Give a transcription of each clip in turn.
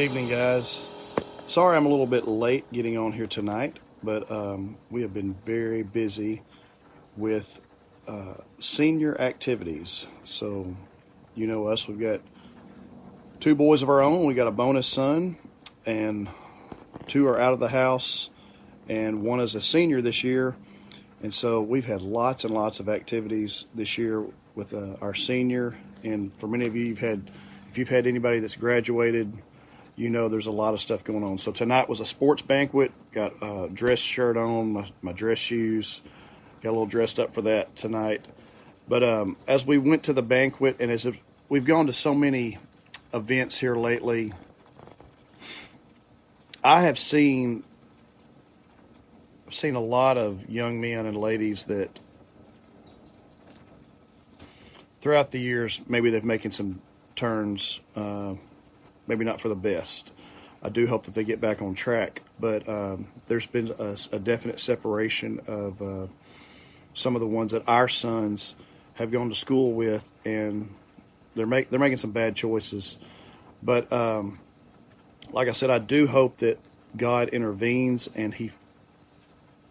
Good evening, guys. Sorry I'm a little bit late getting on here tonight, but um, we have been very busy with uh, senior activities. So, you know us, we've got two boys of our own, we got a bonus son, and two are out of the house, and one is a senior this year. And so we've had lots and lots of activities this year with uh, our senior. And for many of you, you've had, if you've had anybody that's graduated, you know there's a lot of stuff going on. So tonight was a sports banquet. Got a dress shirt on, my, my dress shoes. Got a little dressed up for that tonight. But um, as we went to the banquet, and as we've gone to so many events here lately, I have seen I've seen a lot of young men and ladies that throughout the years maybe they've making some turns, uh, maybe not for the best. I do hope that they get back on track, but um, there's been a, a, definite separation of uh, some of the ones that our sons have gone to school with, and they're make they're making some bad choices. But um, like I said, I do hope that God intervenes and He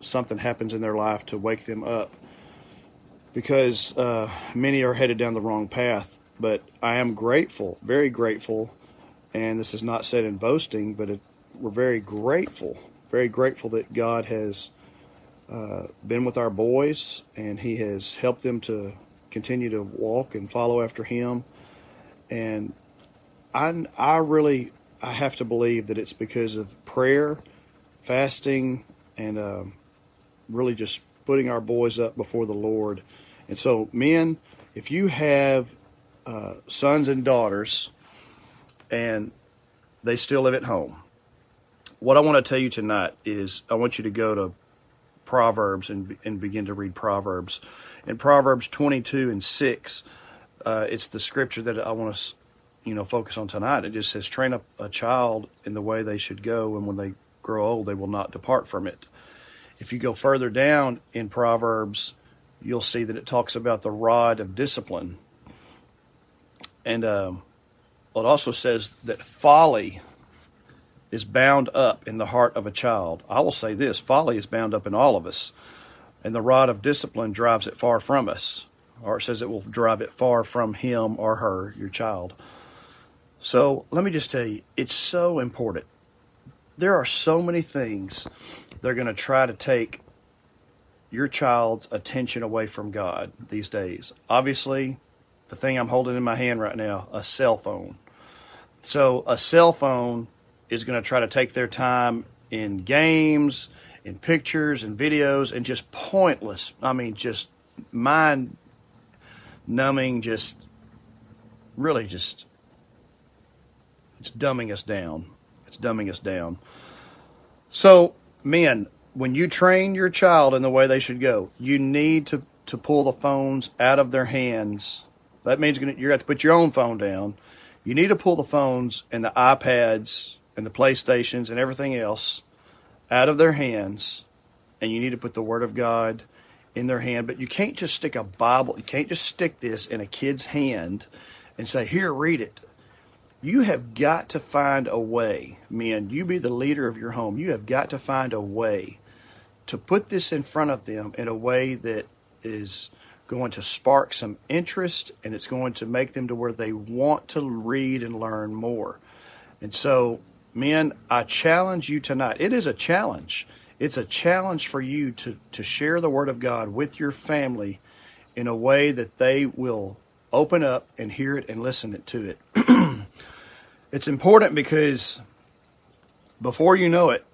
something happens in their life to wake them up because uh, many are headed down the wrong path. But I am grateful, very grateful, and this is not said in boasting, but it, we're very grateful, very grateful that God has uh, been with our boys and He has helped them to continue to walk and follow after Him. And I, I really, I have to believe that it's because of prayer, fasting, and um, really just putting our boys up before the Lord. And so, men, if you have uh, sons and daughters and they still live at home, what I want to tell you tonight is I want you to go to Proverbs and, and begin to read Proverbs. In Proverbs 22 and 6, uh, it's the scripture that I want to you know focus on tonight. It just says, "Train up a child in the way they should go, and when they grow old, they will not depart from it." If you go further down in Proverbs, you'll see that it talks about the rod of discipline. And um, it also says that folly is bound up in the heart of a child. I will say this folly is bound up in all of us, and the rod of discipline drives it far from us. Or it says it will drive it far from him or her, your child. So let me just tell you, it's so important. There are so many things they're going to try to take your child's attention away from God these days. Obviously, the thing I'm holding in my hand right now, a cell phone. So, a cell phone is going to try to take their time in games, in pictures, and videos, and just pointless. I mean, just mind numbing, just really just, it's dumbing us down. It's dumbing us down. So, men, when you train your child in the way they should go, you need to, to pull the phones out of their hands. That means you're going to have to put your own phone down. You need to pull the phones and the iPads and the PlayStations and everything else out of their hands, and you need to put the Word of God in their hand. But you can't just stick a Bible, you can't just stick this in a kid's hand and say, Here, read it. You have got to find a way, men, you be the leader of your home. You have got to find a way to put this in front of them in a way that is going to spark some interest and it's going to make them to where they want to read and learn more. And so, men, I challenge you tonight. It is a challenge. It's a challenge for you to, to share the Word of God with your family in a way that they will open up and hear it and listen to it. It's important because before you know it,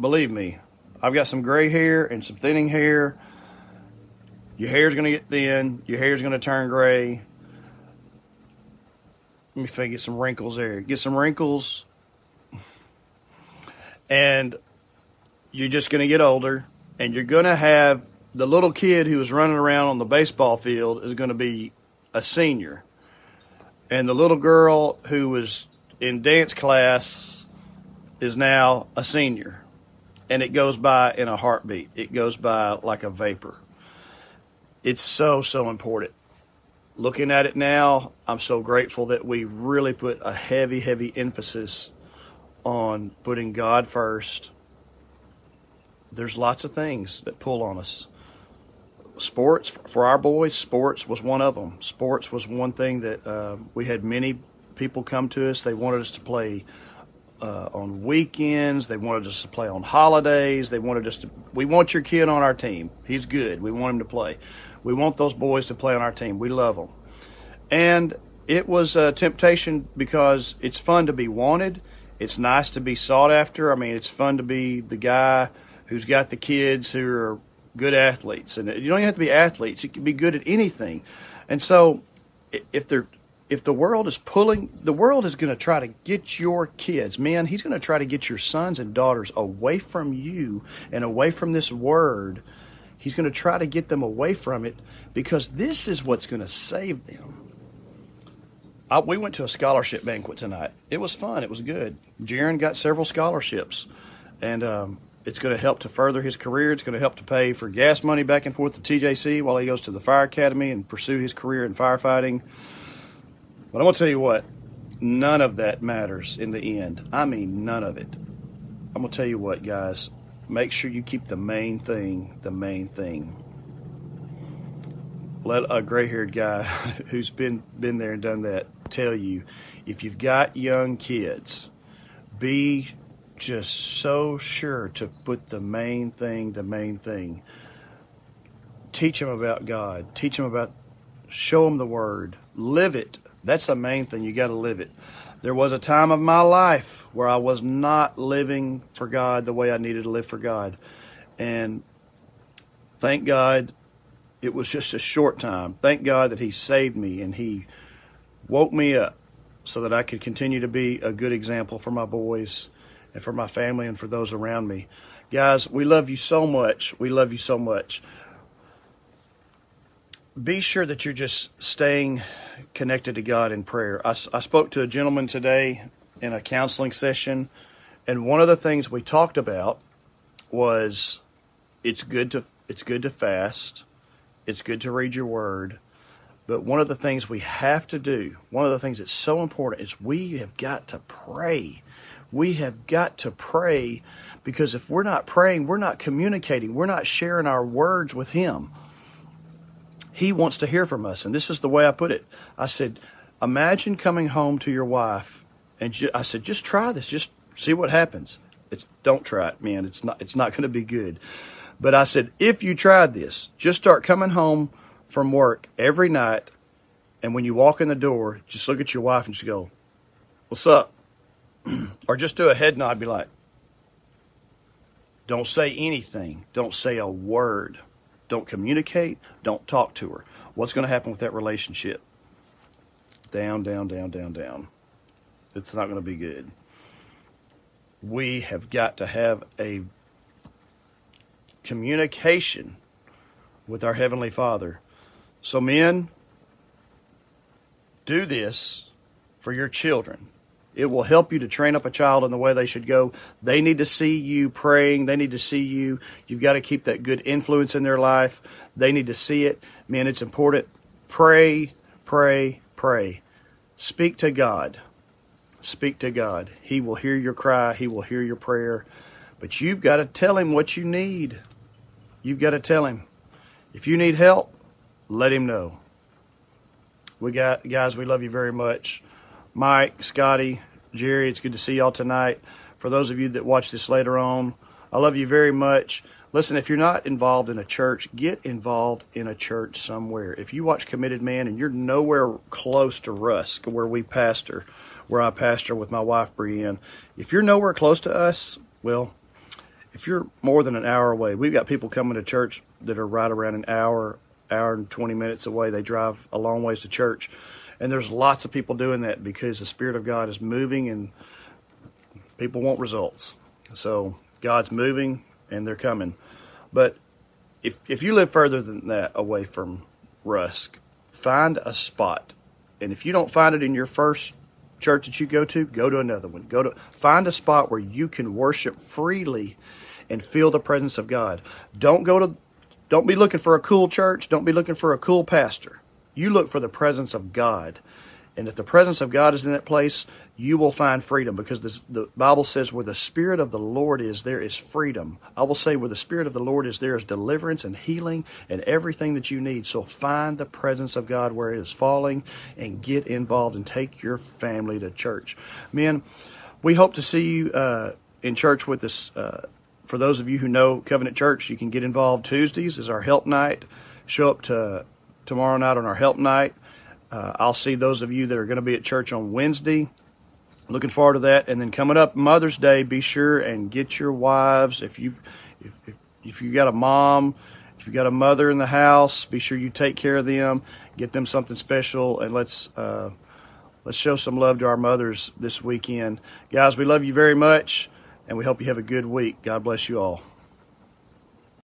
believe me, I've got some gray hair and some thinning hair. Your hair's going to get thin. Your hair's going to turn gray. Let me think, get some wrinkles there. Get some wrinkles. And you're just going to get older. And you're going to have the little kid who was running around on the baseball field is going to be a senior. And the little girl who was in dance class is now a senior. And it goes by in a heartbeat. It goes by like a vapor. It's so, so important. Looking at it now, I'm so grateful that we really put a heavy, heavy emphasis on putting God first, there's lots of things that pull on us. Sports, for our boys, sports was one of them. Sports was one thing that uh, we had many people come to us. They wanted us to play uh, on weekends. They wanted us to play on holidays. They wanted us to. We want your kid on our team. He's good. We want him to play. We want those boys to play on our team. We love them. And it was a temptation because it's fun to be wanted. It's nice to be sought after. I mean, it's fun to be the guy who's got the kids who are good athletes. And you don't even have to be athletes. You can be good at anything. And so if they're if the world is pulling the world is going to try to get your kids man he's going to try to get your sons and daughters away from you and away from this word he's going to try to get them away from it because this is what's going to save them. I, we went to a scholarship banquet tonight. It was fun. It was good. Jaron got several scholarships and um, it's going to help to further his career. It's going to help to pay for gas money back and forth to tjc while he goes to the fire academy and pursue his career in firefighting. But I'm going to tell you what, none of that matters in the end. I mean, none of it. I'm going to tell you what, guys, make sure you keep the main thing the main thing. Let a gray haired guy who's been, been there and done that tell you if you've got young kids, be just so sure to put the main thing the main thing. Teach them about God, teach them about, show them the Word, live it that's the main thing. You got to live it. There was a time of my life where I was not living for God the way I needed to live for God. And thank God it was just a short time. Thank God that He saved me and He woke me up so that I could continue to be a good example for my boys and for my family and for those around me. Guys, we love you so much. We love you so much. Be sure that you're just staying connected to God in prayer. I, I spoke to a gentleman today in a counseling session, and one of the things we talked about was it's good to it's good to fast, it's good to read your word, but one of the things we have to do, one of the things that's so important is we have got to pray. We have got to pray because if we're not praying, we're not communicating, we're not sharing our words with him. He wants to hear from us. And this is the way I put it. I said, Imagine coming home to your wife, and ju- I said, Just try this. Just see what happens. It's don't try it, man. It's not. It's not going to be good. But I said, if you tried this, just start coming home from work every night, and when you walk in the door, just look at your wife and just go, "What's up?" or just do a head nod, and be like, "Don't say anything. Don't say a word." Don't communicate. Don't talk to her. What's going to happen with that relationship? Down, down, down, down, down. It's not going to be good. We have got to have a communication with our Heavenly Father. So, men, do this for your children. It will help you to train up a child in the way they should go. They need to see you praying. They need to see you. You've got to keep that good influence in their life. They need to see it. Man, it's important. Pray, pray, pray. Speak to God. Speak to God. He will hear your cry, He will hear your prayer. But you've got to tell Him what you need. You've got to tell Him. If you need help, let Him know. We got guys, we love you very much. Mike, Scotty, Jerry, it's good to see y'all tonight. For those of you that watch this later on, I love you very much. Listen, if you're not involved in a church, get involved in a church somewhere. If you watch Committed Man and you're nowhere close to Rusk, where we pastor, where I pastor with my wife Brienne, if you're nowhere close to us, well, if you're more than an hour away, we've got people coming to church that are right around an hour, hour and 20 minutes away. They drive a long ways to church. And there's lots of people doing that because the Spirit of God is moving and people want results. So God's moving and they're coming. But if, if you live further than that away from Rusk, find a spot. And if you don't find it in your first church that you go to, go to another one. Go to find a spot where you can worship freely and feel the presence of God. Don't go to don't be looking for a cool church, don't be looking for a cool pastor. You look for the presence of God And if the presence of God is in that place, you will find freedom because the, the Bible says, where the Spirit of the Lord is, there is freedom. I will say, where the Spirit of the Lord is, there is deliverance and healing and everything that you need. So find the presence of God where it is falling and get involved and take your family to church. Men, we hope to see you uh, in church with us. Uh, for those of you who know Covenant Church, you can get involved Tuesdays is our help night. Show up to tomorrow night on our help night. Uh, I'll see those of you that are going to be at church on Wednesday. Looking forward to that. And then coming up Mother's Day, be sure and get your wives. If you've if, if, if you got a mom, if you got a mother in the house, be sure you take care of them. Get them something special, and let's uh, let's show some love to our mothers this weekend, guys. We love you very much, and we hope you have a good week. God bless you all.